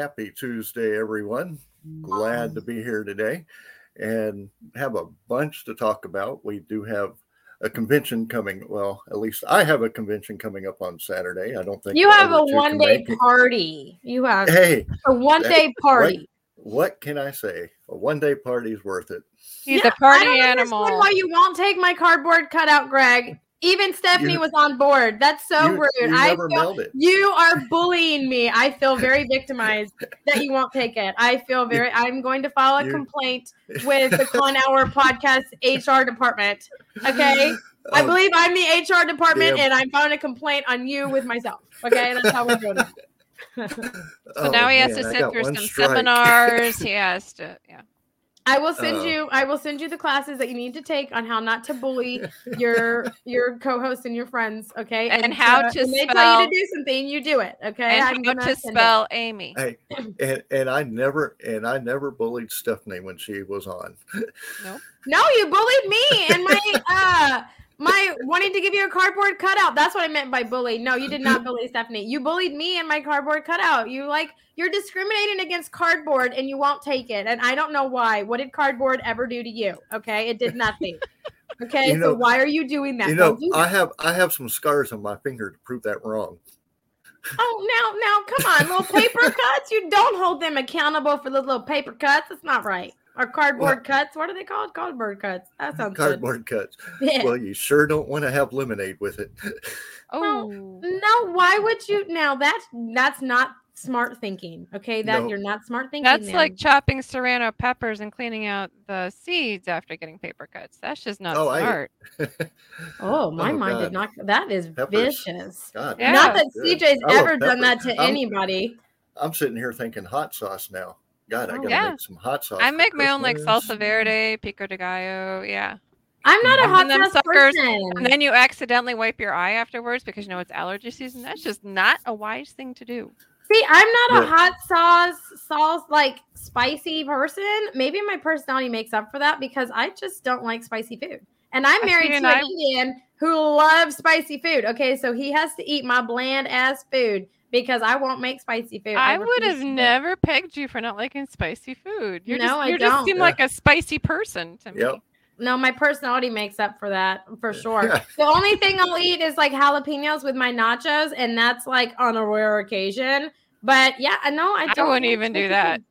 and happy Tuesday, everyone. Glad to be here today and have a bunch to talk about. We do have a convention coming. Well, at least I have a convention coming up on Saturday. I don't think You have a other two can one day make it. party. You have Hey, a one day party. what can I say? A one day party is worth it. He's Yeah, a party I don't animal. understand Why you won't take my cardboard cutout, Greg? Even Stephanie You- was on board. That's so you, rude. you I feel, mailed it. you are bullying me. I feel very victimized that you won't take it. I feel very. I'm going to file a You- complaint with the Con Hour Podcast HR department. Okay, I Oh, believe I'm the HR department, Damn. and I'm filing a complaint on you with myself. Okay, that's how we're doing it. Oh, so oh, now he has man, to I sit through some strike. seminars. he has to, yeah. I will send Uh, you. I will send you the classes that you need to take on how not to bully your your co-hosts and your friends. Okay, And how to when they tell you to do something, you do it. Okay, And I'm how gonna to send it. spell Amy. Hey, and, and I never and I never bullied Stephanie when she was on. No. No, you bullied me and my uh my wanting to give you a cardboard cutout. That's what I meant by bully. No, you did not bully Stephanie. You bullied me and my cardboard cutout. You like you're discriminating against cardboard and you won't take it. And I don't know why. What did cardboard ever do to you? Okay, it did nothing. Okay, You so why are you doing that? You know, do I have I have some scars on my finger to prove that wrong. Oh, now, now, come on, little paper cuts. You don't hold them accountable for the little paper cuts. That's not right. Or cardboard uh, cuts. What are they called? Cardboard cuts. That sounds Cardboard cuts. Yeah. Well, you sure don't want to have lemonade with it. Oh, No, why would you? Now that's that's not smart thinking. Okay, that No. you're not smart thinking. that's there. like chopping serrano peppers and cleaning out the seeds after getting paper cuts. That's just not Oh, I- smart. oh, my Oh, mind God. did not. That is Peppers. vicious. God, Yeah. Not that good. CJ's I love ever done that to I'm- anybody. I'm sitting here thinking hot sauce now. God, I Oh, gotta yeah. make some hot sauce. I make my own like salsa verde, pico de gallo. Yeah. I'm not a hot them sauce suckers- person. And then you accidentally wipe your eye afterwards because you know it's allergy season. That's just not a wise thing to do. See, I'm not a hot sauce, sauce like spicy person. Maybe my personality makes up for that because I just don't like spicy food. And I'm married to and an Indian who loves spicy food. Okay, so he has to eat my bland ass food because I won't make spicy food. I would have to never pegged you for not liking spicy food. You're No, just I you just don't. seem Yeah. like a spicy person to me. Yep. No, my personality makes up for that for sure. Yeah. the only thing I'll eat is like jalapenos with my nachos, and that's like on a rare occasion. But yeah, I know I I don't. I wouldn't like even do that. food.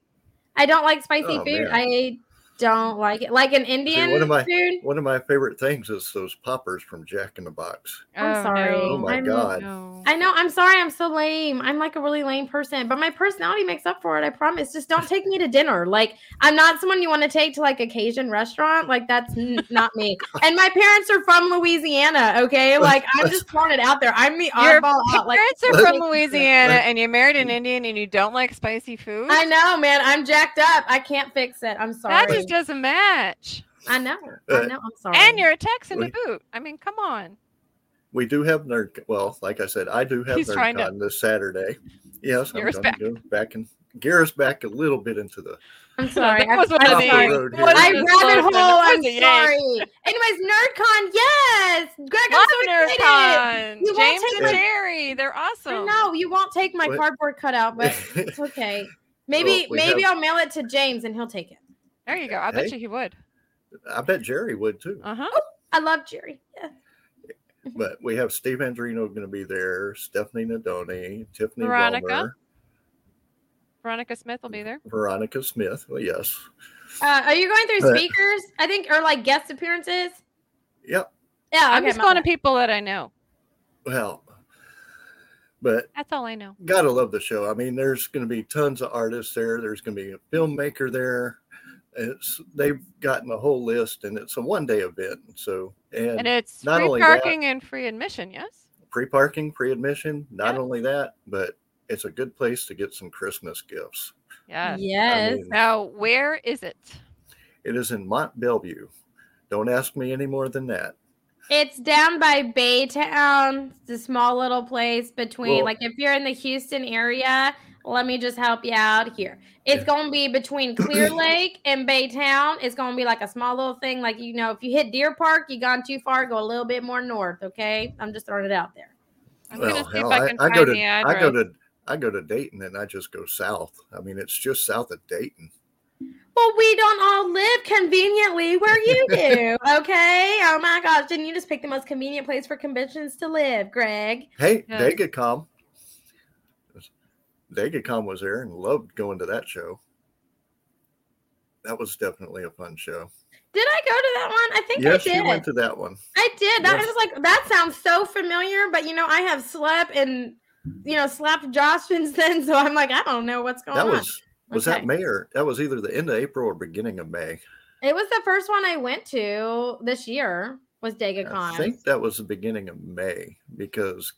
I don't like spicy Oh, food. man. I don't like it. Like an Indian one of my- food. One of my favorite things is those poppers from Jack in the Box. I'm oh, sorry. Oh my I'm- God. no. I know. I'm sorry. I'm so lame. I'm like a really lame person, but my personality makes up for it. I promise. Just don't take me to dinner. Like I'm not someone you want to take to like a Cajun restaurant. Like that's n- not me. And my parents are from Louisiana. Okay, like I'm just throwing it out there. I'm the Your oddball out. Like parents are from Louisiana and you married an Indian and you don't like spicy food? I know, man. I'm jacked up. I can't fix it. I'm sorry. That just doesn't match. I know. I Uh, know. I'm sorry. And you're a Texan to boot. I mean, come on. We do have nerd. Well, like I said, I do have He's trying to- this Saturday. Yes, I'm Gear us going back. go back and gear us back a little bit into the. I'm sorry. That was I'm, one of I'm the- sorry. road here. one of I the rabbit hole. I'm was a yank. sorry. Anyways, NerdCon, yes. Greg, I'm so excited. NerdCon. You won't James take and my- Jerry. They're awesome. No, you won't take my What? cardboard cutout, but it's okay. Maybe we maybe have- I'll mail it to James and he'll take it. There you go. I bet Hey. you he would. I bet Jerry would too. Uh huh. I love Jerry. Yeah. But we have Steve Andrino going to be there, Stephanie Nadolny, Tiffany Veronica. Wilmer, Veronica Smith will be there. Veronica Smith. Well, yes. Uh, are you going through speakers? I think, or like guest appearances? Yep. Yeah, I'm just my going to people that I know. Well, but That's all I know. gotta love the show. I mean, there's going to be tons of artists there. There's going to be a filmmaker there. It's they've gotten a whole list, and it's a one day event. So and, And it's not free only that- parking and free admission, yes? free parking, free admission. Not Yeah. only that, but it's a good place to get some Christmas gifts. Yes. Yes. I mean, Now, where is it? it is in Mont Belvieu. Don't ask me any more than that. It's down by Baytown. It's a small little place between, Well- like, if you're in the Houston area, let me just help you out here. It's Yeah. going to be between Clear Lake and Baytown. It's going to be like a small little thing. Like, you know, if you hit Deer Park, you gone too far, go a little bit more north, okay? I'm just throwing it out there. I'm well, going to see hell, if I can I, find go to the I go to I go to Dayton and I just go south. I mean, it's just south of Dayton. Well, we don't all live conveniently where you do. Okay. Oh my gosh. Didn't you just pick the most convenient place for conventions to live, Greg? Hey, Yeah. Dagacom. Dagacom was there and loved going to that show. That was definitely a fun show. Did I go to that one? I think Yes, I you went to that one. I did. That Yes. was like that sounds so familiar, but you know, I have slept and you know slapped Josh since then, so I'm like, I don't know what's going That on. was was Okay. that May or that was either the end of April or beginning of May. It was the first one I went to this year. Was DegaCon? I think that was the beginning of May because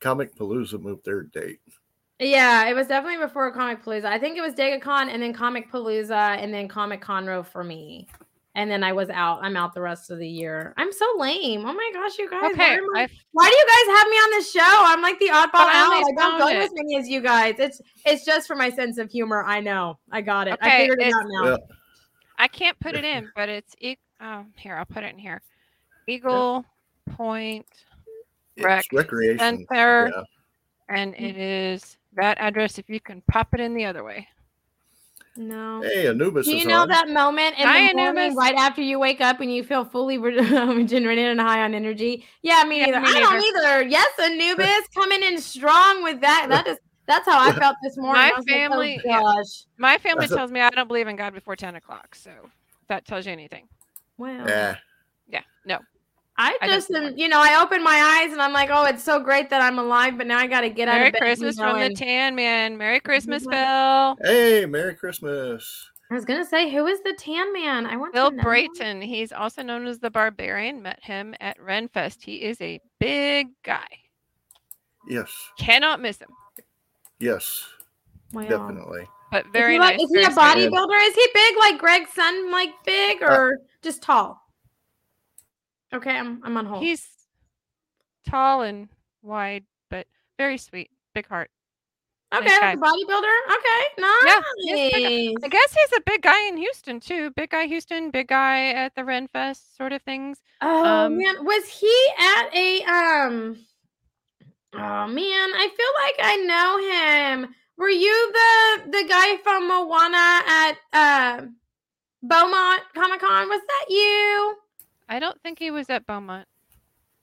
Comic Palooza moved their date. Yeah, it was definitely before Comic Palooza. I think it was DegaCon and then Comic Palooza and then Comic Conroe for me. And then I was out. I'm out the rest of the year. I'm so lame. Oh my gosh, you guys. Okay, Why, I- I why do you guys have me on the show? I'm like the oddball out. I don't go as many as you guys. It's it's just for my sense of humor. I know. I got it. I figured it out now. Yeah. I can't put it in, but it's e- oh, here. I'll put it in here. Eagle Point Rec recreation. Center, Yeah. and it is that address. If you can pop it in the other way. No. Hey, Anubis Do is you know on. that moment in Hi, the morning Anubis. right after you wake up and you feel fully re- regenerated and high on energy? Yeah, me Yeah, neither. me I don't either. Yes, Anubis coming in strong with that. That is that's how I felt this morning. My I was like, oh, family- yeah. My family tells me I don't believe in God before ten o'clock. So if that tells you anything. Well, Yeah. Yeah. No. I I just think am, you know, I open my eyes and I'm like, oh, it's so great that I'm alive, but now I got to get out Merry of bed. Christmas from the Tan Man. Merry Christmas, Well, Bill. Hey, Merry Christmas. I was gonna say, who is the Tan Man? I want Bill to know. Brayton. He's also known as the Barbarian. Met him at Renfest. He is a big guy. Yes. Cannot miss him. Yes. Wow. Definitely. But Is very he, nice. is he a bodybuilder? Is he big like Greg's son, like big Uh, or just tall? Okay, I'm I'm on hold. He's tall and wide, but very sweet. Big heart. okay, nice like a bodybuilder. Okay, nice. Yeah. I guess he's a big guy in Houston too. Big guy Houston, big guy at the Renfest sort of things. Oh um, man, was he at a um? Oh man, I feel like I know him. Were you the the guy from Moana at uh, Beaumont Comic Con? Was that you? I don't think he was at Beaumont.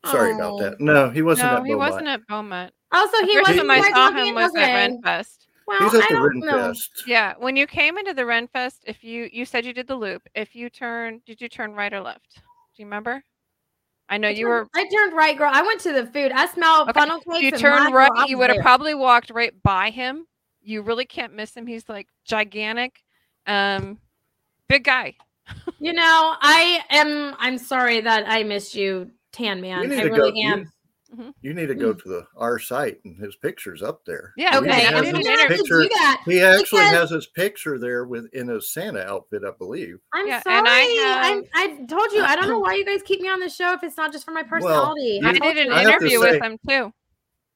Sorry Oh. about that. No, he wasn't at Beaumont. no, at he Beaumont. wasn't at Beaumont. Also, The he first was. time I you guys saw him was okay. at Renfest. Well, He's at I the don't know. Renfest. Yeah, when you came into the Renfest, if you you said you did the loop, if you turn, did you turn right or left? Do you remember? I know I you turned- were. I turned right, girl. I went to the food. I smelled Okay, funnel cakes. You turned mackerel. right. You would have probably walked right by him. You really can't miss him. He's like gigantic, um, big guy. You know, I am. I'm sorry that I missed you, Tan Man. You need I to really go. am. You, Mhm. you need to go to the our site and his picture's up there. Yeah, He Okay, has I'm his gonna have to picture- do that. He actually because- has his picture there with in a Santa outfit, I believe. I'm Yeah, sorry. and I I, I told you I don't know why you guys keep me on the show if it's not just for my personality. I You- did an I have to interview say- with him too.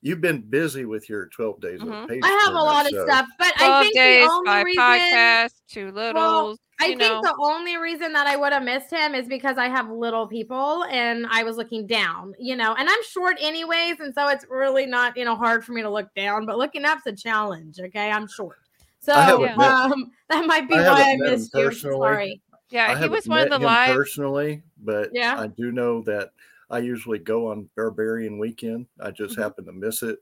You've been busy with your 12 days Mhm. of page. I have a turner, lot of stuff, but I Twelve think days, the only five reason podcasts, two littles. I you think know. the only reason that I would have missed him is because I have little people and I was looking down, you know, and I'm short anyways, and so it's really not, you know, hard for me to look down, but looking up's a challenge. Okay, I'm short, so I um, that might be I why I missed you. Sorry. yeah, I he haven't was one of met the him live. personally, but Yeah. I do know that I usually go on Barbarian Weekend. I just Mhm. happen to miss it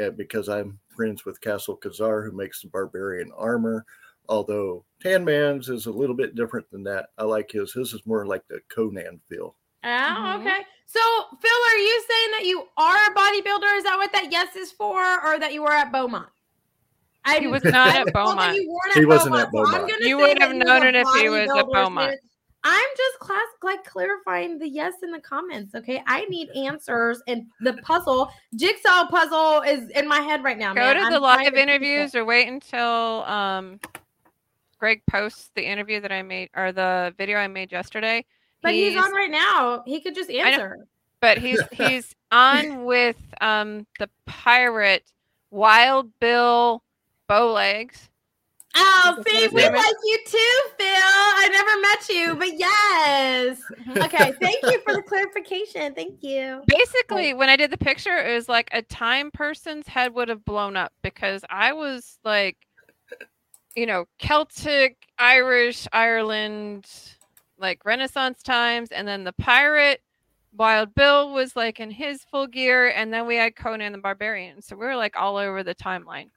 uh, because I'm friends with Castle Kazar, who makes the Barbarian armor. Although Tan Man's is a little bit different than that. I like his. His is more like the Conan feel. Oh, Mhm. okay. So, Phil, are you saying that you are a bodybuilder? Is that what that yes is for, or that you were at Beaumont? I He was not at was told that Beaumont. You weren't He wasn't Beaumont, at Beaumont. gonna You would have known it if he was at Beaumont. status. I'm just class like clarifying the yes in the comments. Okay, I need answers, and the puzzle jigsaw puzzle is in my head right now. Go man. to I'm the trying live to fix interviews or wait until um Greg posts the interview that I made or the video I made yesterday. But he's, on right now. He could just know. answer. but he's he's on with um the pirate Wild Bill Bowlegs. Oh, Is see, we name like you too, Phil. I never met you, but yes. Okay, thank you for the clarification. Thank you. Basically, when I did the picture, it was like a time person's head would have blown up because I was like, you know, Celtic, Irish, Ireland, like Renaissance times, and then the pirate. Wild Bill was like in his full gear, and then we had Conan the Barbarian. So we were like all over the timeline.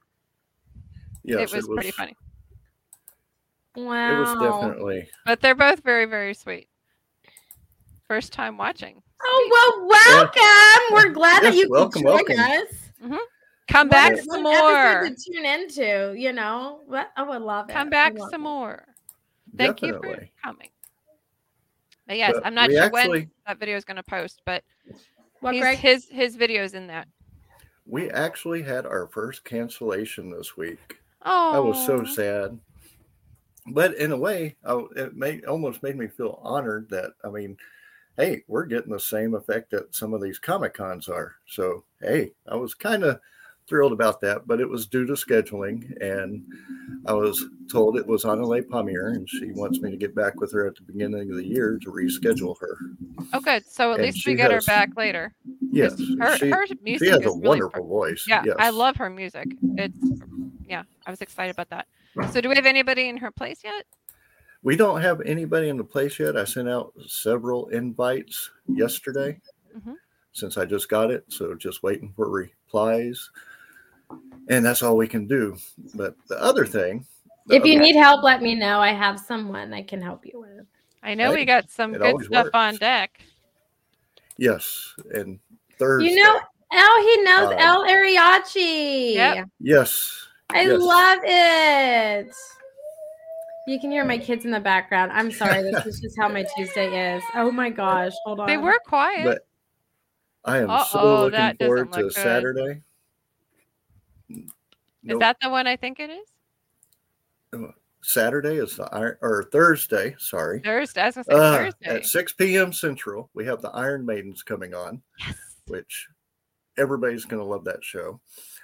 Yes, it was pretty funny. Wow. It was definitely. But they're both very, very sweet. First time watching. Oh well, welcome. We're glad that Yes, you welcome, could join welcome. us. Mm-hmm. Come What back a some more. to tune into, you know. What I would love it. Come I back love some it. more. Thank you for coming. But yes, But I'm not sure actually- when that video is going to post, but What, he's- Greg? his his videos in that. We actually had our first cancellation this week. Oh, that was so sad. But in a way, I, it made almost made me feel honored that I mean, hey, we're getting the same effect that some of these comic cons are. So hey, I was kind of thrilled about that, but it was due to scheduling, and I was told it was Anale Pamier, and she wants me to get back with her at the beginning of the year to reschedule her. Oh, good. So at And least we get her back later. Yes, her she, her she has is a really wonderful pro- voice. Yeah, yes. I love her music. It's yeah, I was excited about that. So do we have anybody in her place yet? We don't have anybody in the place yet. I sent out several invites yesterday Mhm. since I just got it. So just waiting for replies. And that's all we can do. But the other thing, the If you other- need help, let me know. I have someone I can help you with. I know we got some good always stuff on deck. yes, and Thursday. You know, El, he knows Um, El Ariachi. Yep. yes, I yes. love it. You can hear my kids in the background. I'm sorry. This is just how my Tuesday is. Oh my gosh. Hold on. They were quiet. but I am Uh-oh, so looking that doesn't forward to good. Saturday. Is that the one I think it is? Saturday is the iron or Thursday? Sorry. Thursday. I was gonna say Uh, Thursday. at 6 p.m. Central, we have the Iron Maidens coming on, Yes. which everybody's going to love that show.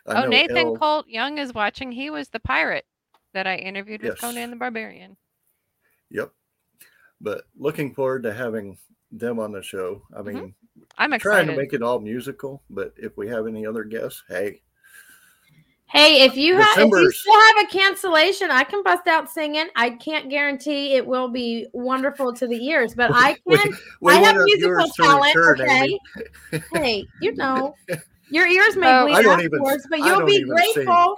I Oh, know Nathan Elle- Colt Young is watching. He was the pirate that I interviewed with Yes. Conan the Barbarian. Yep. But looking forward to having them on the show. I Mhm. mean, I'm trying to make it all musical, but if we have any other guests, hey, Hey, if you have if you still have a cancellation, I can bust out singing. I can't guarantee it will be wonderful to the ears, but I can. we I have musical talent. return, okay. Hey, you know, your ears may Oh, bleed I don't even- afterwards, but you'll be even sing. grateful.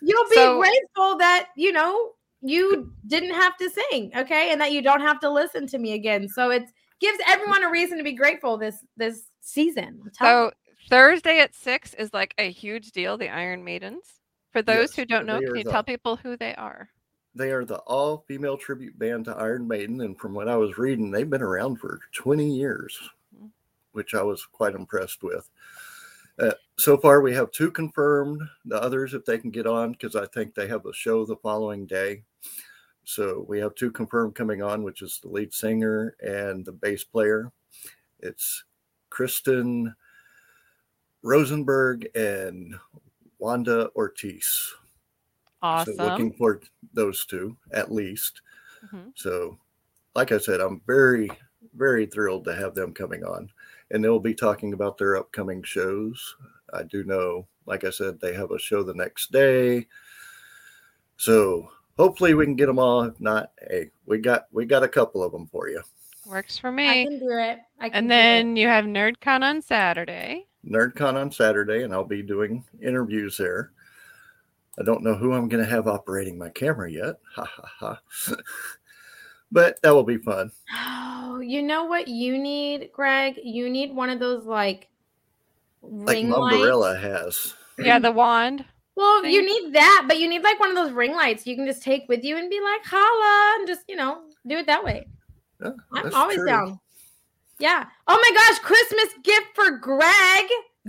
You'll be So- grateful that you know you didn't have to sing, okay, and that you don't have to listen to me again. So it gives everyone a reason to be grateful this this season. I'm telling So Thursday at six is like a huge deal. The Iron Maidens. For those Yes, who don't know, can you the- tell people who they are? They are the all female tribute band to Iron Maiden. And from what I was reading, they've been around for 20 years, Mhm. which I was quite impressed with. Uh, so far, we have two confirmed. The others, if they can get on, because I think they have a show the following day. So we have two confirmed coming on, which is the lead singer and the bass player. It's Kirsten Rosenberg and Wanda Ortiz. Awesome. So looking for those two at least. Mhm. So, like I said, I'm very, very thrilled to have them coming on, and they'll be talking about their upcoming shows. I do know, like I said, they have a show the next day. So hopefully we can get them all. If not, hey, we got we got a couple of them for you. Works for you. I me. can do it. I can And do it. then you have NerdCon on Saturday. NerdCon on Saturday, and I'll be doing interviews there. I don't know who I'm going to have operating my camera yet. Ha ha ha. but that will be fun. Oh, you know what you need, Greg? You need one of those like Like ring lights. Mumbarella has. Yeah, the wand. Well, you need that, but you need like one of those ring lights you can just take with you and be like, holla, and just, you know, do it that way. Yeah, I'm always true. down. Yeah. Oh my gosh, Christmas gift for Greg.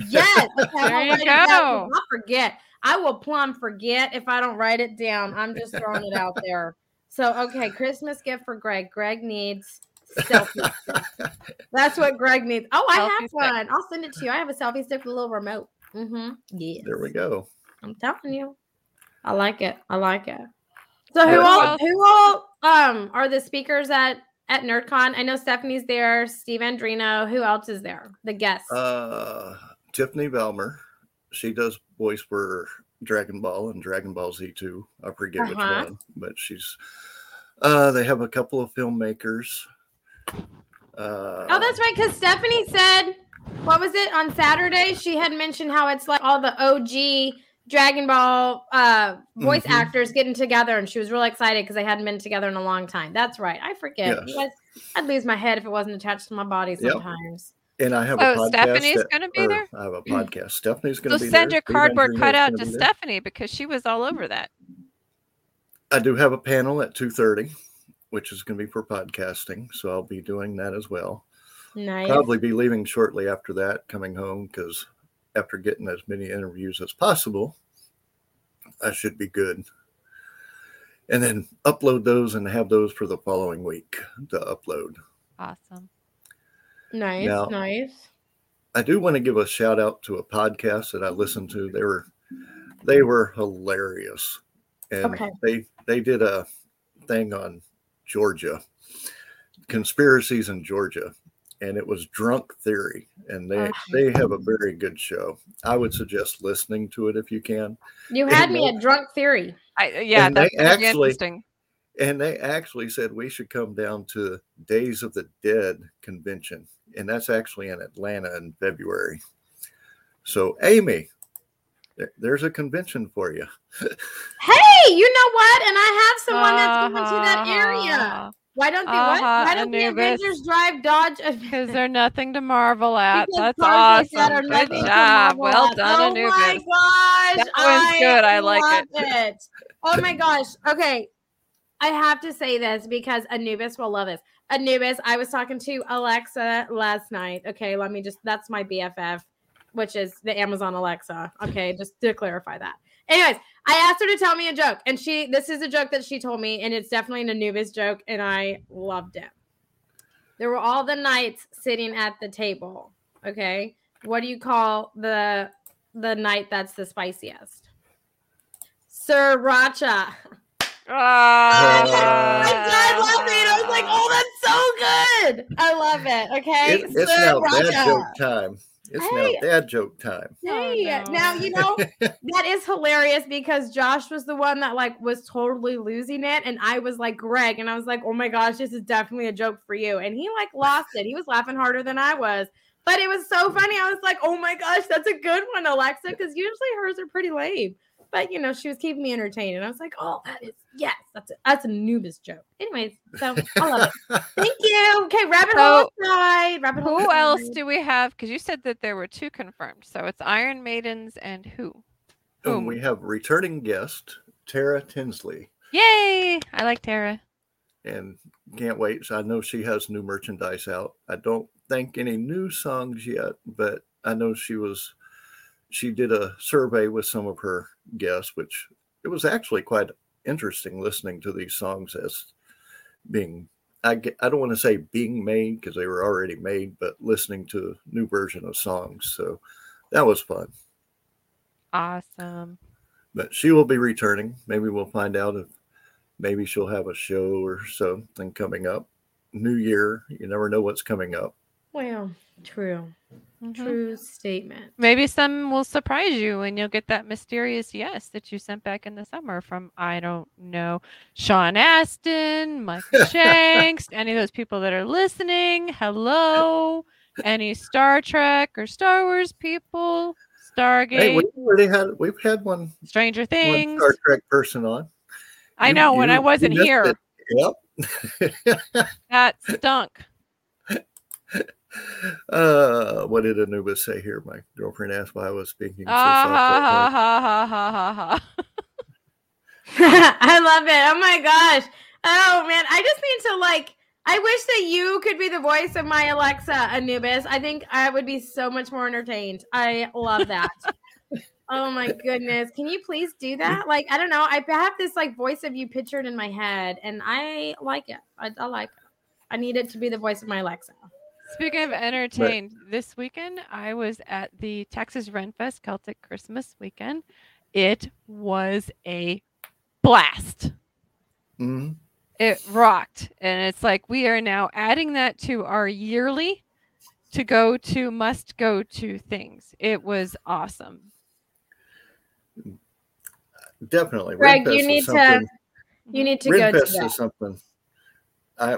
Yes. Okay, I'm There you write it go. I'll forget. I will plumb forget if I don't write it down. I'm just throwing it out there. So, okay, Christmas gift for Greg. Greg needs selfie stick. That's what Greg needs. Oh, I Selfie have stick. one. I'll send it to you. I have a selfie stick with a little remote. Mm-hmm. Yeah. There we go. I'm telling you. I like it. I like it. So who all who all um are the speakers at at NerdCon? I know Stephanie's there, Steve Andrino. Who else is there? The guests. Uh, Tiffany Vollmer, she does voice for Dragon Ball and Dragon Ball Z2. I forget Uh-huh. which one, but she's. Uh, they have a couple of filmmakers. Uh, oh, that's right. Because Stephanie said, what was it on Saturday? She had mentioned how it's like all the OG Dragon Ball uh voice Mhm. actors getting together, and she was really excited because they hadn't been together in a long time. That's right. I forget. You Yes. guys, I'd lose my head if it wasn't attached to my body Yep. sometimes. And I have a Oh, podcast. Stephanie's gonna be there? I have a podcast. Stephanie's going So to be send there. your cardboard cutout gonna be. Stephanie because she was all over that. I do have a panel at two thirty, which is going to be for podcasting. So I'll be doing that as well. Nice. Probably be leaving shortly after that, coming home because after getting as many interviews as possible, I should be good. And then upload those and have those for the following week to upload. Awesome. Nice. Now- nice. I do want to give a shout out to a podcast that I listened to. They were they were hilarious. And Okay. they they did a thing on Georgia. Conspiracies in Georgia. And it was Drunk Theory. And they Okay. they have a very good show. I would suggest listening to it if you can. You had me And at drunk theory. I, yeah, And they that's actually- interesting. And they actually said we should come down to Days of the Dead convention. And that's actually in Atlanta in February. So, Amy, there- there's a convention for you. Hey, you know what? And I have someone that's going to that area. Ah. Why don't the? Uh-huh, Why don't the Anubis. Avengers drive Dodge? Because they're nothing to marvel at. Because That's cars that are awesome. Good job. Well at. done, Oh Anubis. Oh my gosh. That one's good. I like it. it. Oh my gosh. Okay. I have to say this because Anubis will love this. Anubis, I was talking to Alexa last night. Okay, let me just that's my BFF, which is the Amazon Alexa. Okay, just to clarify that. Anyways, I asked her to tell me a joke, and she this is a joke that she told me, and it's definitely an Anubis joke, and I loved it. There were all the knights sitting at the table. Okay, what do you call the the knight that's the spiciest? Sriracha. Ah. I died laughing. I was like, "Oh, that's so good! I love it." Okay, It- it's now dad Sriracha. joke time. It's Hey. now dad joke time. Oh, hey, Oh, now you know that is hilarious because Josh was the one that like was totally losing it, and I was like Greg, and I was like, "Oh my gosh, this is definitely a joke for you," and he like lost it. He was laughing harder than I was, but it was so funny. I was like, "Oh my gosh, that's a good one, Alexa," because usually hers are pretty lame. But you know, she was keeping me entertained, and I was like, "Oh, that is yes, that's a, that's a Nubis joke." Anyways, so I love it. Thank you. Okay, rabbit hole aside. Rabbit hole. Who else do we have? Because you said that there were two confirmed. So it's Iron Maidens and who? And we have returning guest Tara Tinsley, Yay! I like Tara. and can't wait. So I know she has new merchandise out. I don't think any new songs yet, but I know she was. She did a survey with some of her guests, which it was actually quite interesting listening to these songs as being I, I don't want to say being made because they were already made, but listening to a new version of songs. So that was fun. Awesome. but she will be returning. Maybe we'll find out if maybe she'll have a show or something coming up. New year, you never know what's coming up. Well, true. Mhm. True statement. Maybe some will surprise you and you'll get that mysterious yes that you sent back in the summer from, I don't know, Sean Astin, Michael Shanks, any of those people that are listening. Hello. Any Star Trek or Star Wars people, Stargate, Hey, we've already had we've had one, Stranger Things one Star Trek person on. I You- know when I you- you wasn't here, it. Yep. that stunk. uh, what did Anubis say here? My girlfriend asked why I was speaking so. I love it. Oh my gosh. Oh man, I just need to like. I wish that you could be the voice of my Alexa, Anubis. I think I would be so much more entertained. I love that. oh my goodness. Can you please do that? Like, I don't know. I have this like voice of you pictured in my head, and I like it. I, I like it. I need it to be the voice of my Alexa. Speaking of entertained, this weekend I was at the Texas Renfest Celtic Christmas weekend. It was a blast. hmm It rocked. And it's like we are now adding that to our yearly to go to must go to things. It was awesome. Definitely. Greg, Red you Fest is need to something- You need to Red go to Fest that. is something. I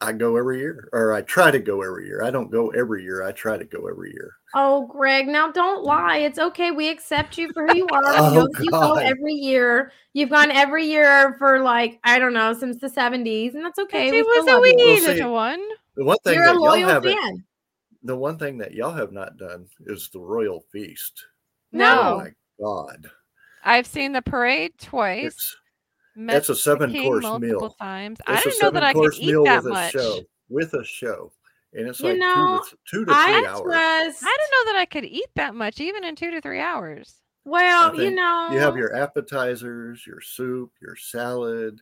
I go every year, or I try to go every year. I don't go every year. I try to go every year. Oh, Greg, now don't lie. It's okay. We accept you for who you are. Oh, we know that you go every year. You've gone every year for like, I don't know, since the 70s, and that's okay. She we was a love you. wee Well, one. The one thing You're a that y'all loyal haven't, the one thing that y'all have not done is the royal feast. No. Oh my God, I've seen the parade twice. it's met it's a seven course meal. times. It's I a didn't know that I could seven-course eat meal that with much. a show. With a show, and it's You like know, two to, two to I three hours. trust. I didn't know that I could eat that much, even in two to three hours. Well, you know, You have your appetizers, your soup, your salad.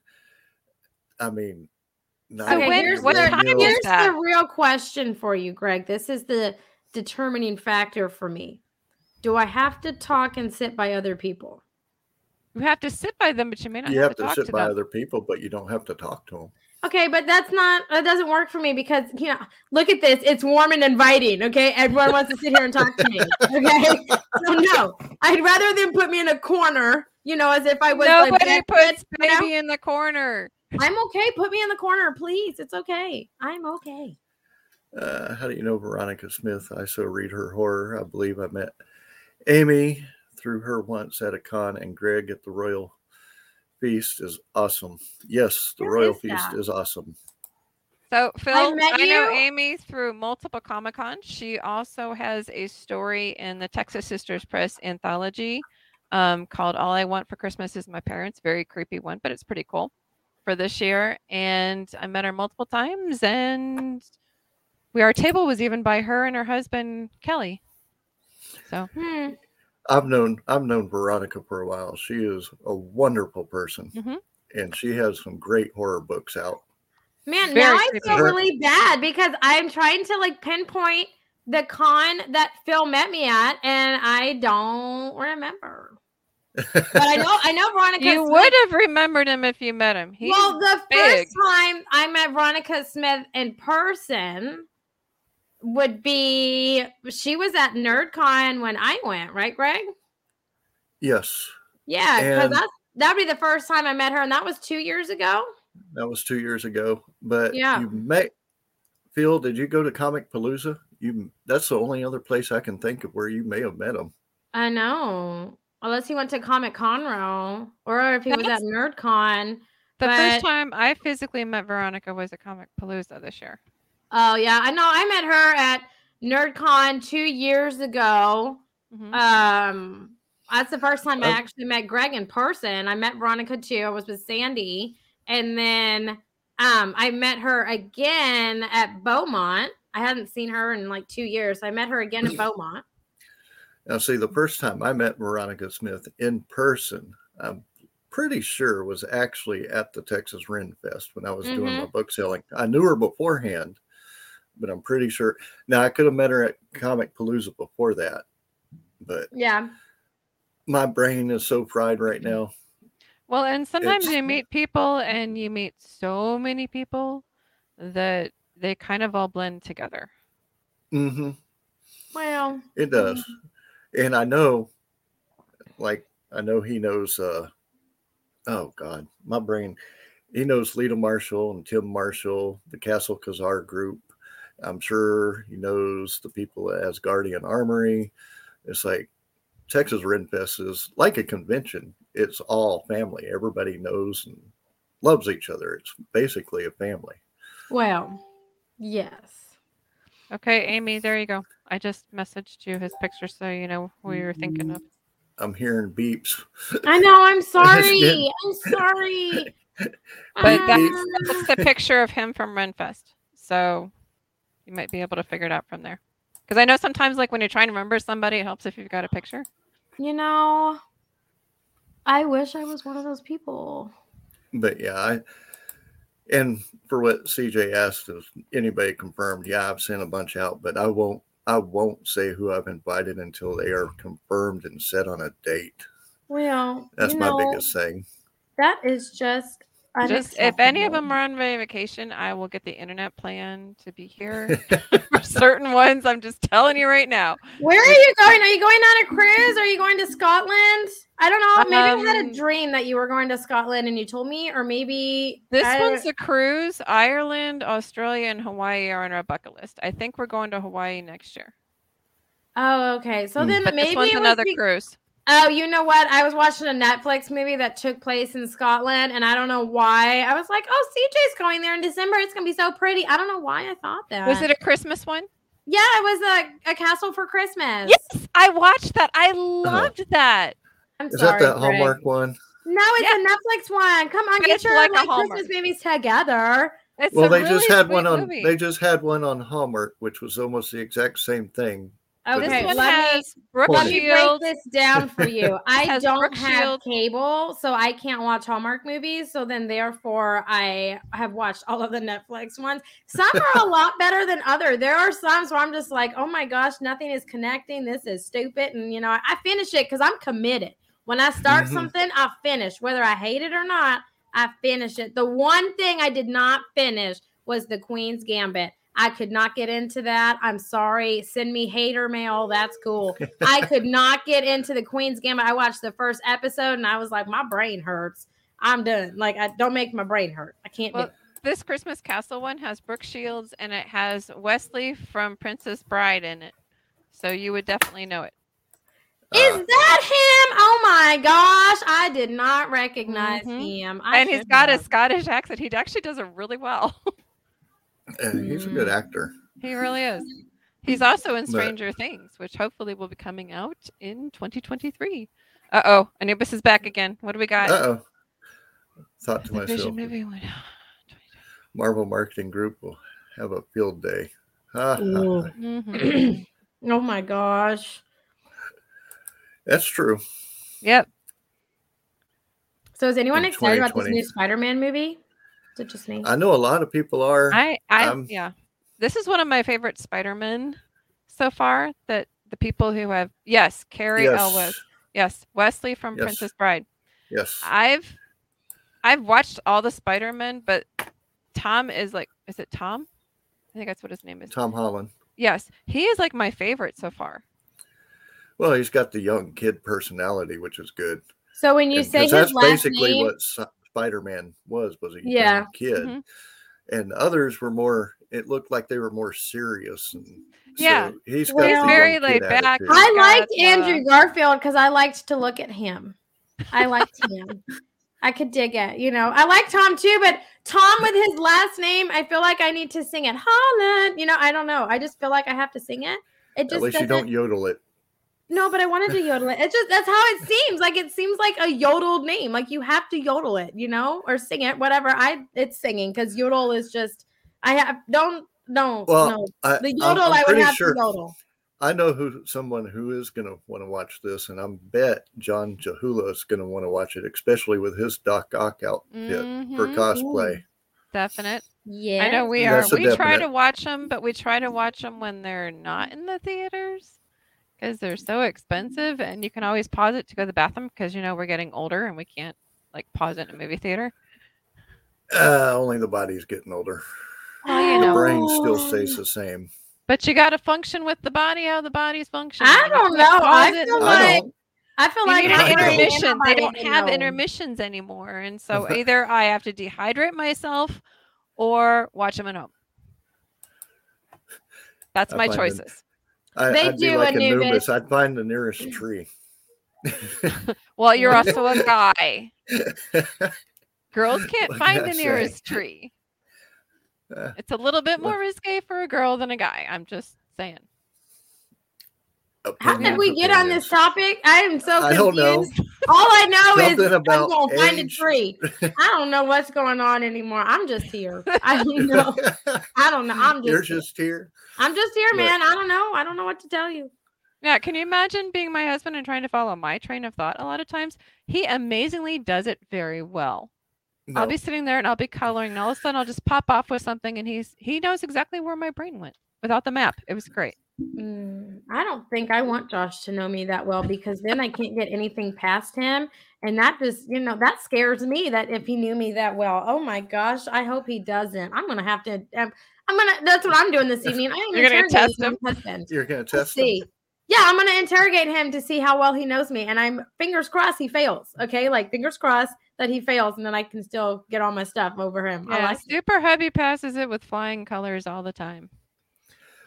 I mean, not Okay, when- here's what the, time is here's that? the real question for you, Greg. This is the determining factor for me. Do I have to talk and sit by other people? You have to sit by them, but you may not you have, have to, to talk sit to by them. other people, but you don't have to talk to them. Okay, but that's not that doesn't work for me because you know, look at this. It's warm and inviting. Okay, everyone wants to sit here and talk to me. Okay, so no, I'd rather than put me in a corner. You know, as if I was. a Nobody dead puts kid, you know? baby in the corner. I'm okay. Put me in the corner, please. It's okay. I'm okay. Uh, how do you know Veronica Smith? I so read her horror. I believe I met Amy through her once at a con, and Greg at the Royal Feast is awesome. Yes, the Where Royal is Feast that? is awesome. So Phil, met I know. Amy through multiple Comic Cons. She also has a story in the Texas Sisters Press anthology um, called "All I Want for Christmas Is My Parents." Very creepy one, but it's pretty cool for this year. And I met her multiple times, and we our table was even by her and her husband Kelly. So Hmm. I've known I've known Veronica for a while. She is a wonderful person, Mhm. and she has some great horror books out. Man, Very now I feel really bad because I'm trying to like pinpoint the con that Phil met me at, and I don't remember. But I know I know Veronica. you Smith- would have remembered him if you met him. He's well, the big. first time I met Veronica Smith in person would be she was at NerdCon when I went, right, Greg? yes, Yeah, because And- that's that'd be the first time I met her, and that was two years ago. that was two years ago. But Yeah. you met Phil. Did you go to Comic Palooza? You that's the only other place I can think of where you may have met him. I know. Unless he went to Comic Conroe or if he was at NerdCon. the but- first time I physically met Veronica was at Comic Palooza this year. Oh yeah, I know. I met her at NerdCon two years ago. Mhm. Um, that's the first time I Oh. actually met Greg in person. I met Veronica too. I was with Sandy, and then um, I met her again at Beaumont. I hadn't seen her in like two years. I met her again at Beaumont. Now, see, the first time I met Veronica Smith in person, I'm pretty sure was actually at the Texas Ren Fest when I was doing Mhm. my book selling. I knew her beforehand, but I'm pretty sure. Now, I could have met her at Comic Palooza before that, but Yeah, my brain is so fried right now. Well, and sometimes It's- you meet people and you meet so many people that they kind of all blend together. Mm-hmm. well, It does. And I know, like, I know he knows, uh, oh God, my brain, he knows Lita Marshall and Tim Marshall, the Castle Kazar group. I'm sure he knows the people at Asgardian Armory. It's like Texas Renfest is like a convention. It's all family. Everybody knows and loves each other. It's basically a family. well, yes. Okay, Amy, there you go. I just messaged you his picture so you know who you're thinking of. Mm-hmm. I'm hearing beeps. I know. I'm sorry. I'm sorry. But that's, that's the picture of him from Renfest. So you might be able to figure it out from there. Because I know sometimes, like when you're trying to remember somebody, it helps if you've got a picture. you know, I wish I was one of those people. but yeah, I and for what CJ asked, is anybody confirmed? Yeah, I've sent a bunch out, but I won't. I won't say who I've invited until they are confirmed and set on a date. Well, That's you my know, biggest thing. That is just Just if any of them are on my vacation, I will get the internet plan to be here. For certain ones, I'm just telling you right now. Where are you going? Are you going on a cruise? Are you going to Scotland? I don't know. Maybe I had a Um, dream that you were going to Scotland and you told me, or maybe This I- one's a cruise. Ireland, Australia, and Hawaii are on our bucket list. I think we're going to Hawaii next year. Oh, okay. So Hmm. then But maybe this one's another be- cruise. Oh, you know what? I was watching a Netflix movie that took place in Scotland, and I don't know why. I was like, "Oh, CJ's going there in December. It's gonna be so pretty." I don't know why I thought that. Was it a Christmas one? Yeah, it was a, a castle for Christmas. Yes, I watched that. I uh-huh. loved that. I'm Is sorry. that that Greg. Hallmark one? No, it's a Netflix one. Come on, But get your like like. Christmas movies together. It's Well, they really just had one on. movie. They just had one on Hallmark, which was almost the exact same thing. Okay, this one let me has Brooke let me break this down for you. I don't Brooke have Shields. cable, so I can't watch Hallmark movies. So then, therefore, I have watched all of the Netflix ones. Some are a lot better than other. There are some where I'm just like, oh my gosh, nothing is connecting. This is stupid, and you know, I finish it because I'm committed. When I start Mhm. something, I finish, whether I hate it or not. I finish it. The one thing I did not finish was the Queen's Gambit. I could not get into that. I'm sorry. Send me hater mail. That's cool. I could not get into the Queen's Gambit. I watched the first episode and I was like, my brain hurts. I'm done. Like, I don't make my brain hurt. I can't do Well, it. This Christmas Castle one has Brooke Shields and it has Wesley from Princess Bride in it. So you would definitely know it. Is Uh, that him? Oh my gosh. I did not recognize Mhm. him. I and he's got a. Scottish accent. He actually does it really well. uh, he's a good Mm. actor. he really is. He's also in But- Stranger Things, which hopefully will be coming out in 2023. Uh oh, Anubis is back again. What do we got? Uh oh. Thought to The Vision myself, movie one. Marvel Marketing Group will have a field day. Ha, ha, Ooh. ha. Mhm. oh my gosh. That's true. Yep. So is anyone In excited about this new Spider-Man movie? Is it just me? I know a lot of people are. I, I, Um, yeah. This is one of my favorite Spider-Man so far. That the people who have, yes, Cary Elwes, yes. yes, Wesley from Yes. Princess Bride. Yes. I've, I've watched all the Spider-Man, but Tom is like, is it Tom? I think that's what his name is. Tom Holland. Yes, he is like my favorite so far. Well, he's got the young kid personality, which is good. So when you And- say 'cause his that's last basically name, what S- Spider-Man was, was a Yeah. young kid. Mhm. And others were more, it looked like they were more serious. And Yeah. so he's got Well, He's very laid back. attitude. I liked uh, Andrew Garfield because I liked to look at him. I liked him. I could dig it. You know, I like Tom too, but Tom with his last name, I feel like I need to sing it. Holland. You know, I don't know. I just feel like I have to sing it. It At just least you don't yodel it. No, but I wanted to yodel it. It's just that's how it seems. Like it seems like a yodeled name. Like you have to yodel it, you know, or sing it, whatever. I it's singing because yodel is just. I have don't don't Well, no I, the I'm- yodel. I'm I would have sure. to yodel. I know who someone who is going to want to watch this, and I'm bet John Jahula is going to want to watch it, especially with his Doc Ock outfit for Mhm. cosplay. Definite. Yeah, I know we are. That's a We try to watch them, but we try to watch them when they're not in the theaters because they're so expensive, and you can always pause it to go to the bathroom because you know we're getting older and we can't like pause it in a movie theater. Uh, only the body's getting older. Well, you The know. brain still stays the same. But you got to function with the body how the body's functioning. I don't can't know. I pause it feel like. I feel like an intermission. They don't have knows. intermissions anymore, and so either I have to dehydrate myself or watch them at home. That's I my find it- choices. I, They I'd be do like Anubis. Anubis. I'd find the nearest tree. Well, you're also a guy. Girls can't What find the say? nearest tree. Uh, It's a little bit more risque for a girl than a guy. I'm just saying. How did we get on this topic? I am so I don't know. confused. All I know is Something I'm gonna find a tree. I don't know what's going on anymore. I'm just here. I don't know. I don't know. I'm You're just, here. just here. I'm just here, But- man. I don't know. I don't know what to tell you. Yeah, can you imagine being my husband and trying to follow my train of thought a lot of times? He amazingly does it very well. No, I'll be sitting there and I'll be coloring, and all of a sudden I'll just pop off with something, and he's he knows exactly where my brain went without the map. It was great. Mm, I don't think I want Josh to know me that well because then I can't get anything past him. And that just, you know, that scares me that if he knew me that well, oh my gosh, I hope he doesn't. I'm going to have to, um, I'm going to, that's what I'm doing this evening. I'm You're gonna test him? Husband. You're going to Let's test him? see. Yeah, I'm going to interrogate him to see how well he knows me. And I'm fingers crossed he fails. Okay. Like fingers crossed that he fails and then I can still get all my stuff over him. Yeah, like it. Super Hubby passes it with flying colors all the time.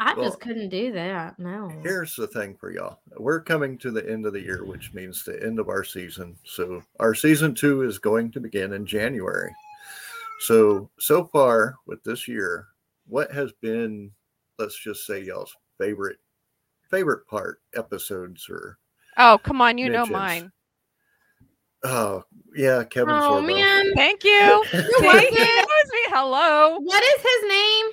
I Well, just couldn't do that. No. Here's the thing for y'all. We're coming to the end of the year, which means the end of our season. So our season two is going to begin in January. So so far with this year, what has been, let's just say y'all's favorite favorite part episodes or Oh, come on, you know mine. oh yeah, Kevin Oh Sorbo. man. Thank you. See, welcome. he knows me. Hello, What is his name?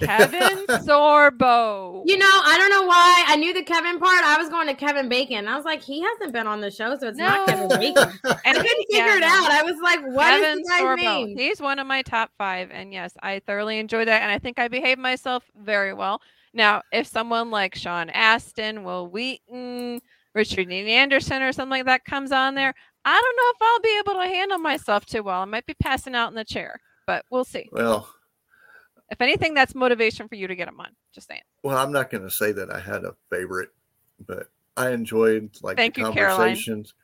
Kevin Sorbo. You know, I don't know why. I knew the Kevin part. I was going to Kevin Bacon. I was like, he hasn't been on the show, so it's not Kevin No. Bacon. I And couldn't he- figure yeah, it out. I was like, what is Kevin the guy's Sorbo. name? He's one of my top five, and yes, I thoroughly enjoy that, and I think I behave myself very well. Now, if someone like Sean Astin, Wil Wheaton, Richard Dean Anderson, or something like that comes on there, I don't know if I'll be able to handle myself too well. I might be passing out in the chair, but we'll see. Well, If anything, that's motivation for you to get him on. Just saying. well, I'm not going to say that I had a favorite, but I enjoyed like Thank the you, Caroline. conversations.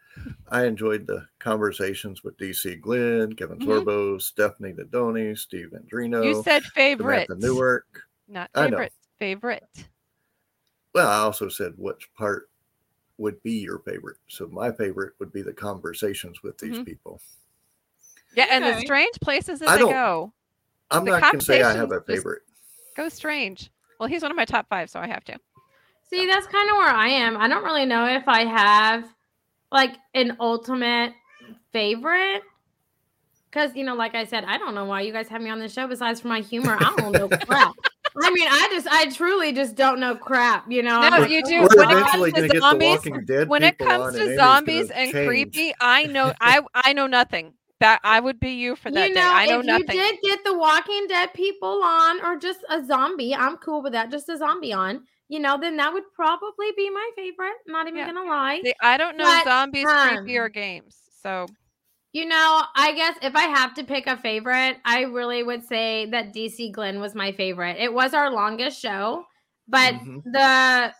I enjoyed the conversations with DC Glenn, Kevin Mhm. Sorbo, Stephanie Nadolny, Steve Andrino, you said favorite, Samantha Newark. not favorite. Favorite. Well, I also said which part would be your favorite. So my favorite would be the conversations with these Mhm. people. Yeah, and the strange places that I they don't- go. I'm The not going to say I have a favorite. Go strange. Well, he's one of my top five, so I have to. See, that's kind of where I am. I don't really know if I have like an ultimate favorite. Because, you know, like I said, I don't know why you guys have me on the show besides for my humor. I don't know crap. I mean, I just, I truly just don't know crap, you know? No, you do. We're When it comes to to get the zombies, when it comes and to gonna zombies and change. creepy, I know I I know nothing. That I would be you for that you day. know, I know if nothing. you did get the Walking Dead people on, or just a zombie, I'm cool with that. Just a zombie on, you know, then that would probably be my favorite. Not even Yeah. gonna lie. See, I don't know But, zombies, creepy, or um, games. So You know, I guess if I have to pick a favorite, I really would say that DC Glenn was my favorite. It was our longest show, but Mhm. the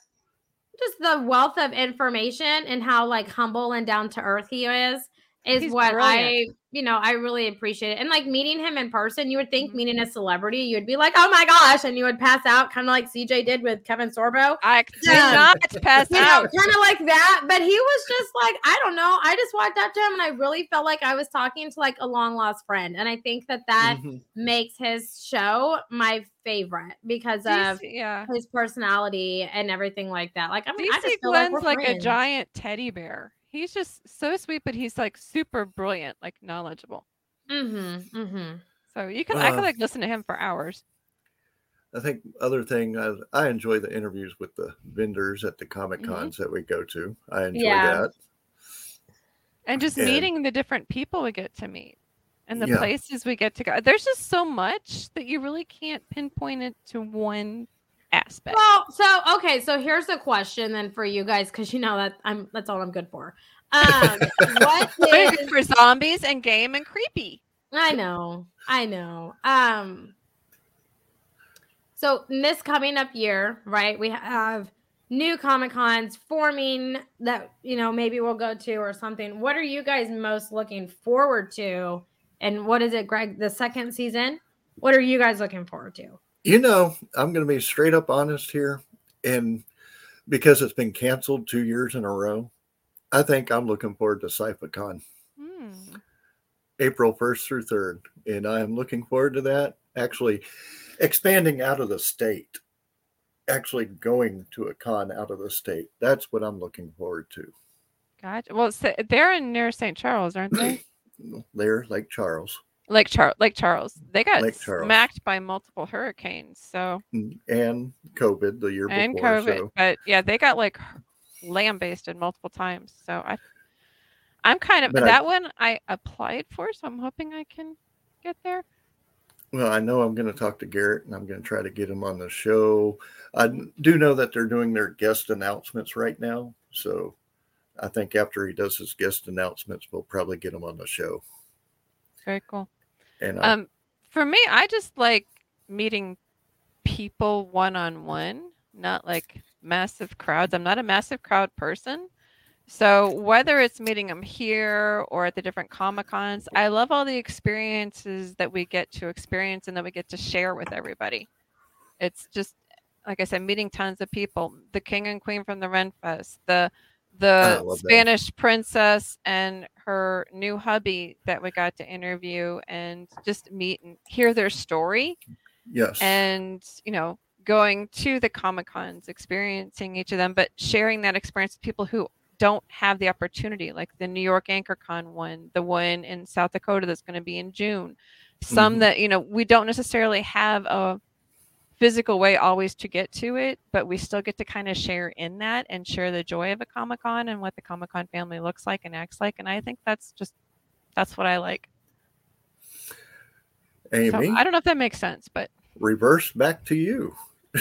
just the wealth of information and how like humble and down to earth he is is He's what I, brilliant. You know, I really appreciate it. And like meeting him in person, you would think Mhm. meeting a celebrity, you would be like, "Oh my gosh," and you would pass out kind of like CJ did with Kevin Sorbo I did not pass you out. kind of like that. But he was just like, I don't know. I just walked up to him and I really felt like I was talking to like a long lost friend. And I think that that Mhm. makes his show my favorite because of DC, yeah. his personality and everything like that. Like, I mean, I DC just feel like, Glenn's we're like, a giant teddy bear. He's just so sweet, but he's like super brilliant, like knowledgeable. Mm-hmm. Mm-hmm. So you can I Uh, could like listen to him for hours. I think other thing I, I enjoy the interviews with the vendors at the comic Mm-hmm. cons that we go to. I enjoy Yeah. that. and just And- meeting the different people we get to meet and the Yeah. places we get to go. There's just so much that you really can't pinpoint it to one aspect. Well, so okay, so here's a question then for you guys because you know that I'm that's all I'm good for. Um, what for zombies and game and creepy. I know, I know. Um, so in this coming up year, right? We have new Comic Cons forming that you know maybe we'll go to or something. What are you guys most looking forward to? And what is it, Greg? The second season. What are you guys looking forward to? You know, I'm going to be straight up honest here. And because it's been canceled two years in a row, I think I'm looking forward to CypherCon Hmm. April 1st through 3rd. And I am looking forward to that. Actually, expanding out of the state, actually going to a con out of the state. That's what I'm looking forward to. Gotcha. Well, they're in near St. Charles, aren't they? There, Lake Charles. Lake Charles. Lake Charles. They got Lake Charles. smacked by multiple hurricanes. So mm, and COVID the year and before. COVID, So but yeah, they got like lambasted multiple times. So I, I'm kind of But I- that one I applied for, so I'm hoping I can get there. Well, I know I'm going to talk to Garrett and I'm going to try to get him on the show. I do know that they're doing their guest announcements right now. So I think after he does his guest announcements, we'll probably get him on the show. Very cool. Um, for me, I just like meeting people one on one, not like massive crowds. I'm not a massive crowd person. So whether it's meeting them here or at the different Comic Cons, I love all the experiences that we get to experience and that we get to share with everybody. It's just like I said, meeting tons of people. The king and queen from the Ren Fest, the the that. Spanish princess and her new hubby that we got to interview and just meet and hear their story yes. and you know going to the comic cons experiencing each of them but sharing that experience with people who don't have the opportunity like the new york anchor con one the one in south dakota that's going to be in june some Mhm. that you know we don't necessarily have a physical way always to get to it but we still get to kind of share in that and share the joy of a comic con and what the comic con family looks like and acts like and i think that's just that's what i like so Amy, i don't know if that makes sense but reverse back to you.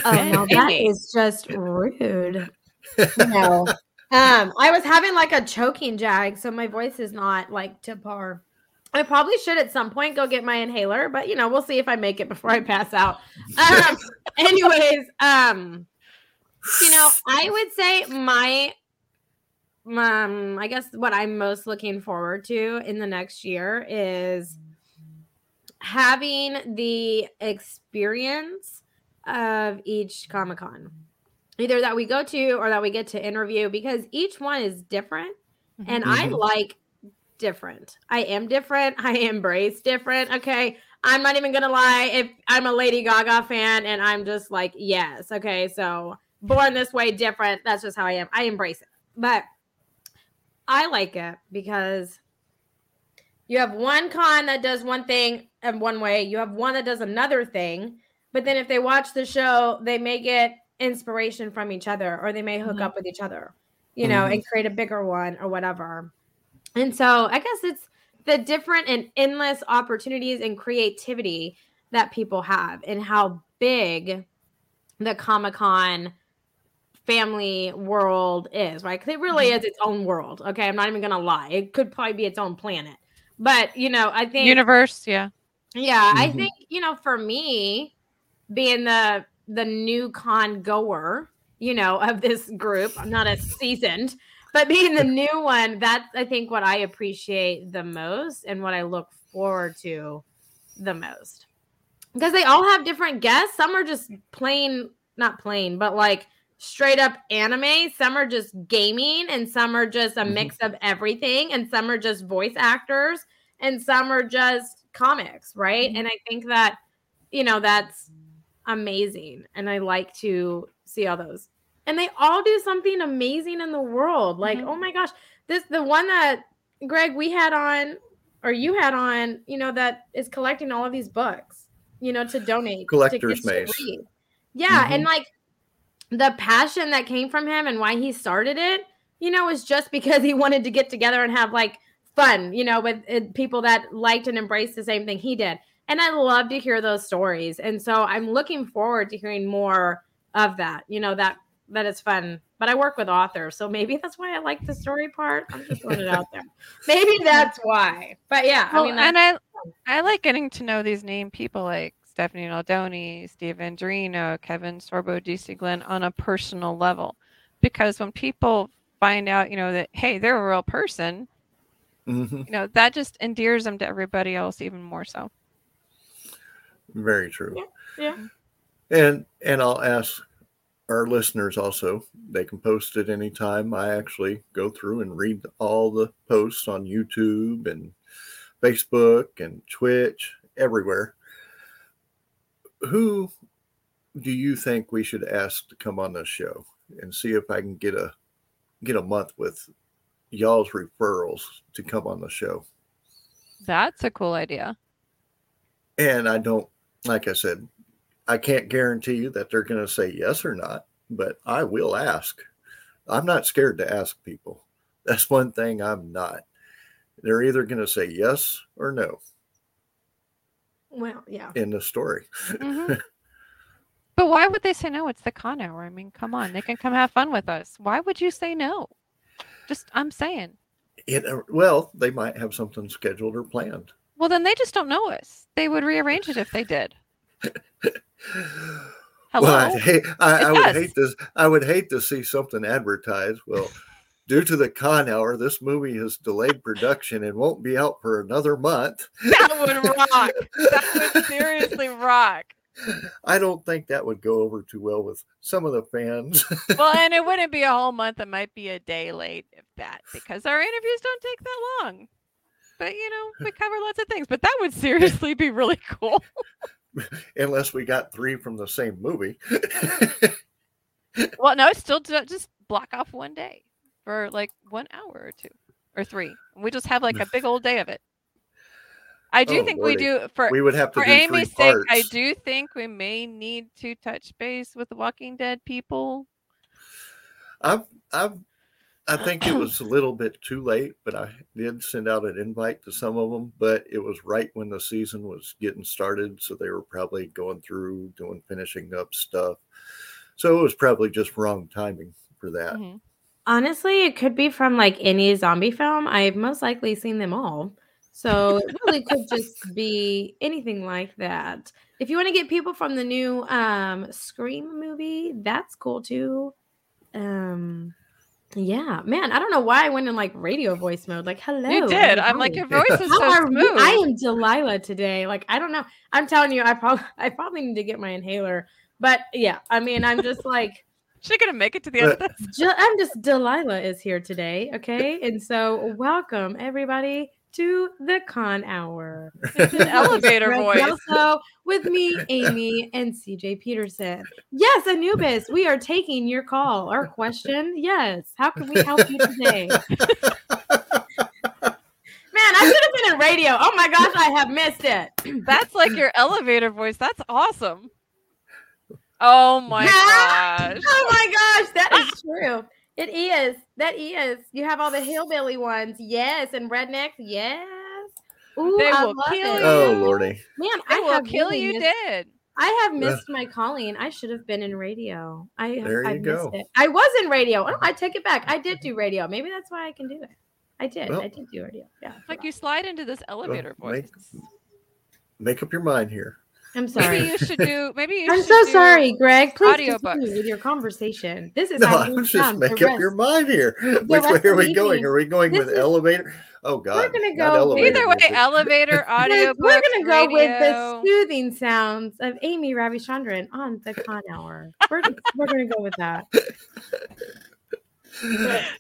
Oh no, that Amy. is just rude. No. Um, I was having like a choking jag, so my voice is not like to par. I probably should at some point go get my inhaler, but you know, we'll see if I make it before I pass out. Um, anyways, um, you know, I would say my um, I guess what I'm most looking forward to in the next year is having the experience of each Comic Con, either that we go to or that we get to interview, because each one is different. And I Mhm. like different. I am different. I embrace different. Okay. I'm not even going to lie. If I'm a Lady Gaga fan and I'm just like, yes. Okay. So born this way, different. That's just how I am. I embrace it. But I like it because you have one con that does one thing and one way, you have one that does another thing. But then if they watch the show, they may get inspiration from each other or they may hook Mhm. up with each other, you know, Mhm. and create a bigger one or whatever. And so I guess it's the different and endless opportunities and creativity that people have and how big the Comic Con family world is, right? Because it really Mhm. is its own world. Okay. I'm not even going to lie. It could probably be its own planet. But, you know, I think. universe yeah Yeah, I Mhm. think you know, for me, being the the new con goer, you know, of this group, I'm not a seasoned, but being the new one, that's I think what I appreciate the most and what I look forward to the most. Because they all have different guests. Some are just plain, not plain, but like straight up anime. Some are just gaming, and some are just a mix of everything, and some are just voice actors, and some are just comics, right? Mhm. And I think that, you know, that's amazing. And I like to see all those. And they all do something amazing in the world. Like, Mhm. oh my gosh, this the one that Greg we had on or you had on, you know, that is collecting all of these books, you know, to donate Collector's kids to Maze. read. Yeah, Mhm. and like the passion that came from him and why he started it, you know, was just because he wanted to get together and have like fun, you know, with uh, people that liked and embraced the same thing he did. And I love to hear those stories. And so I'm looking forward to hearing more of that, you know, that that is fun. But I work with authors, so maybe that's why I like the story part. I'm just throwing it out there. Maybe that's why. But yeah, Well, I mean, and I I like getting to know these name people like Stephanie Nadolny, Stephen Dorino, Kevin Sorbo, DC Glenn on a personal level, because when people find out, you know that hey, they're a real person, Mhm. you know that just endears them to everybody else even more so. Very true. yeah. And and I'll ask our listeners also. They can post it anytime. I actually go through and read all the posts on YouTube and Facebook and Twitch everywhere. Who do you think we should ask to come on this show and see if I can get a get a month with y'all's referrals to come on the show? That's a cool idea. And I don't, like I said, I can't guarantee you that they're going to say yes or not, but I will ask. I'm not scared to ask people. That's one thing I'm not. They're either going to say yes or no. Well, yeah. in the story. Mhm. but why would they say no? It's the con hour. I mean, come on, they can come have fun with us. Why would you say no? Just I'm saying. It, uh, well, they might have something scheduled or planned. Well, then they just don't know us. They would rearrange it if they did. Hello. Well, I'd hate, I, I would hate to. I would hate to see something advertised. Well, due to the con hour, this movie has delayed production and won't be out for another month. that would rock. That would seriously rock. I don't think that would go over too well with some of the fans. Well, and it wouldn't be a whole month. It might be a day late, if that, because our interviews don't take that long. But you know, we cover lots of things. But that would seriously be really cool. unless we got three from the same movie. Well, no, still just block off one day for like one hour or two or three. We just have like a big old day of it. I do Oh, think Lordy. we do for we would have to for Amy's sake. I do think we may need to touch base with the Walking Dead people. I've, I've, I think it was a little bit too late, but I did send out an invite to some of them. But it was right when the season was getting started, so they were probably going through doing finishing up stuff. So it was probably just wrong timing for that. Mhm. Honestly, it could be from like any zombie film. I've most likely seen them all. So it really could just be anything like that. If you want to get people from the new um Scream movie, that's cool too. Yeah, man, I don't know why I went in like radio voice mode. Like, hello. You did. I'm like, your voice is How so are smooth. you? I am Delilah today. Like, I don't know. I'm telling you, I probably I probably need to get my inhaler. But yeah, I mean, I'm just like She gonna make it to the end of this? I'm just Delilah is here today, okay? And so welcome everybody to the con hour. It's an elevator voice. Also with me, Amy and CJ Peterson. Yes, Anubis, we are taking your call or question. Yes, how can we help you today? Man, I should have been in radio. Oh my gosh, I have missed it. That's like your elevator voice. That's awesome. Oh my gosh. Oh my gosh, that is true. It is. That is. You have all the hillbilly ones. Yes. And rednecks. Yes. Ooh, They I will kill it. you. Oh lordy! Man, I I will have kill really you missed, dead. I have missed my calling. I should have been in radio. I There I you missed go. it. I was in radio. Oh, I take it back. I did do radio. Maybe that's why I can do it. I did. Well- I did do radio. Yeah. Like you slide into this elevator make- voice. Make up your mind here. I'm sorry. Maybe you should do. Maybe you. I'm should so do- sorry, Greg. Please audiobooks. continue with your conversation. This is No, how I'm just sound make up your mind here. Which way are we the going? Are we going This with is- elevator? Oh God! We're gonna go Either way, music. elevator, audio. We're gonna go with the soothing sounds of Amy Ravichandran on the Con Hour. We're, we're gonna go with that.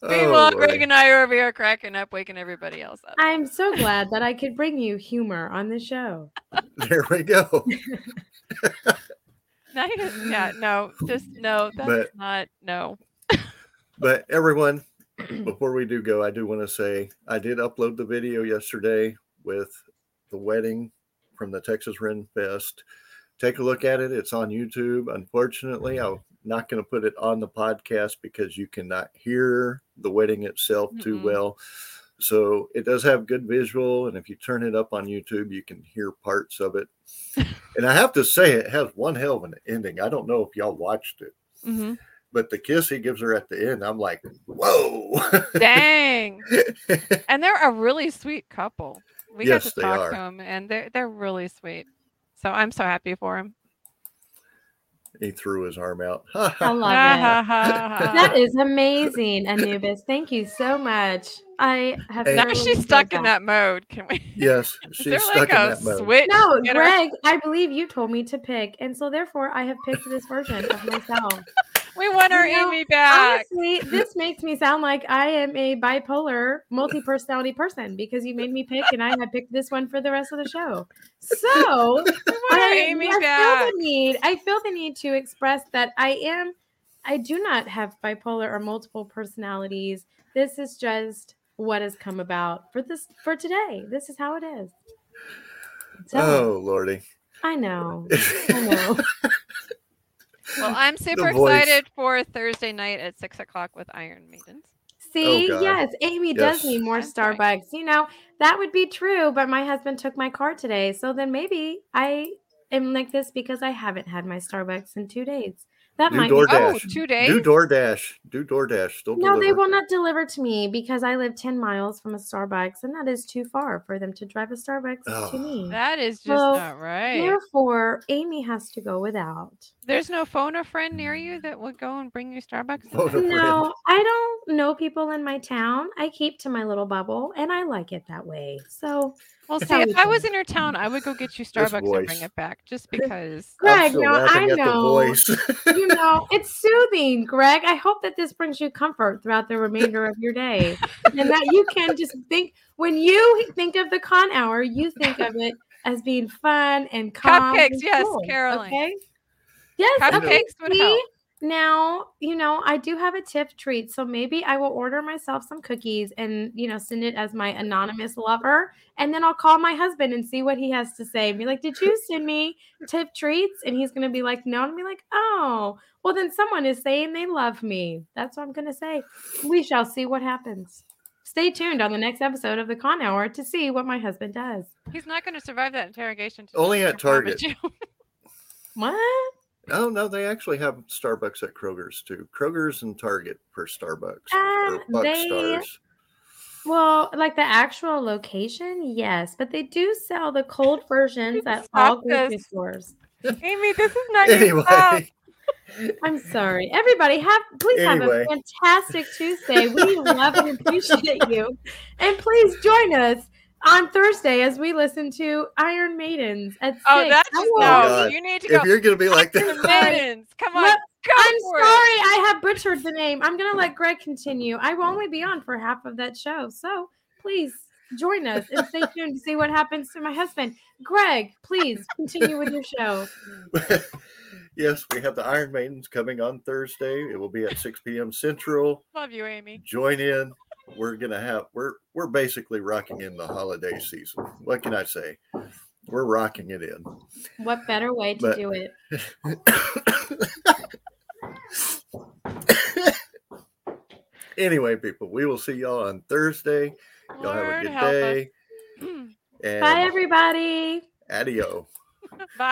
Oh, Meanwhile, Lordy. Greg and I are over here cracking up, waking everybody else up. I'm so glad that I could bring you humor on the show. There we go. Now you, yeah, no, just no. That's But- not no. But everyone, before we do go, I do want to say I did upload the video yesterday with the wedding from the Texas Ren Fest. Take a look at it. It's on YouTube. Unfortunately, I'm not going to put it on the podcast because you cannot hear the wedding itself too Mm-mm. well. So it does have good visual, and if you turn it up on YouTube, you can hear parts of it. and I have to say, it has one hell of an ending. I don't know if y'all watched it, hmm but the kiss he gives her at the end, I'm like, whoa. Dang, and they're a really sweet couple. We Yes, got they to talk are. to them, and they're they're really sweet. So I'm so happy for him. He threw his arm out. I love Ha, it. ha, ha, ha. That is amazing, Anubis. Thank you so much. I have And- now thoroughly she's stuck enjoyed in that mode. Can we? yes, Is she's there stuck like in a that mode. switch? No, Get her- Greg, I believe you told me to pick, and so therefore I have picked this version of myself. We want our You know, Amy back. Honestly, this makes me sound like I am a bipolar, multi-personality person because you made me pick, and I have picked this one for the rest of the show. So We want our I, Amy I feel the need. I feel the need to express that I am. I do not have bipolar or multiple personalities. This is just what has come about for this for today. This is how it is. So, Oh lordy! I know. I know. Well, I'm super excited for Thursday night at six o'clock with Iron Maidens. See, oh, God. yes, Amy does need more I'm fine. Starbucks. You know, that would be true, but my husband took my car today. So then maybe I am like this because I haven't had my Starbucks in two days. That Do might DoorDash. be. Oh, Dash. two days. Do DoorDash. Do DoorDash. Still No, they will not deliver to me because I live 10 miles from a Starbucks and that is too far for them to drive a Starbucks Oh. to me. That is just Well, not right. Therefore, Amy has to go without. There's no phone a friend near you that would go and bring you Starbucks. Phone a friend. No, I don't know people in my town. I keep to my little bubble and I like it that way. So, Well, see, if I was in your town, I would go get you Starbucks and bring it back just because. Greg, still now I laughing at the know you know, it's soothing, Greg. I hope that this brings you comfort throughout the remainder of your day and that you can just think when you think of the con hour, you think of it as being fun and calm. Cupcakes, and yes, cool, Caroline. Okay. Yes, okay, Cupcakes would see? help. Now, you know, I do have a Tiff's Treat. So maybe I will order myself some cookies and, you know, send it as my anonymous lover. And then I'll call my husband and see what he has to say. Be like, did you send me Tiff's Treats? And he's going to be like, no. And be like, oh, well, then someone is saying they love me. That's what I'm going to say. We shall see what happens. Stay tuned on the next episode of the Con Hour to see what my husband does. He's not going to survive that interrogation. Only at Target. What? Oh no, they actually have Starbucks at Kroger's too. Kroger's and Target for Starbucks Um, or Buck they- Stars. Well, like the actual location, yes, but they do sell the cold versions at all Stop grocery stores. Amy, this is not your fault. Anyway, I'm sorry. Everybody have please Anyway. have a fantastic Tuesday. We love and appreciate you. And please join us on Thursday as we listen to Iron Maidens at 6. Oh, that's I no. God. You need to go. if you're gonna be like The that, maidens. Come on. Look, go I'm for sorry it. I have butchered the name. I'm going to let Greg continue. I will only be on for half of that show. So please join us and stay tuned to see what happens to my husband. Greg, please continue with your show. yes, we have the Iron Maidens coming on Thursday. It will be at 6 p.m. Central. Love you, Amy. Join in. We're gonna have we're we're basically rocking in the holiday season. What can I say? We're rocking it in. What better way to But- do it? anyway, people, we will see y'all on Thursday. Y'all have a good help us. day. And Bye, everybody. adio. Bye.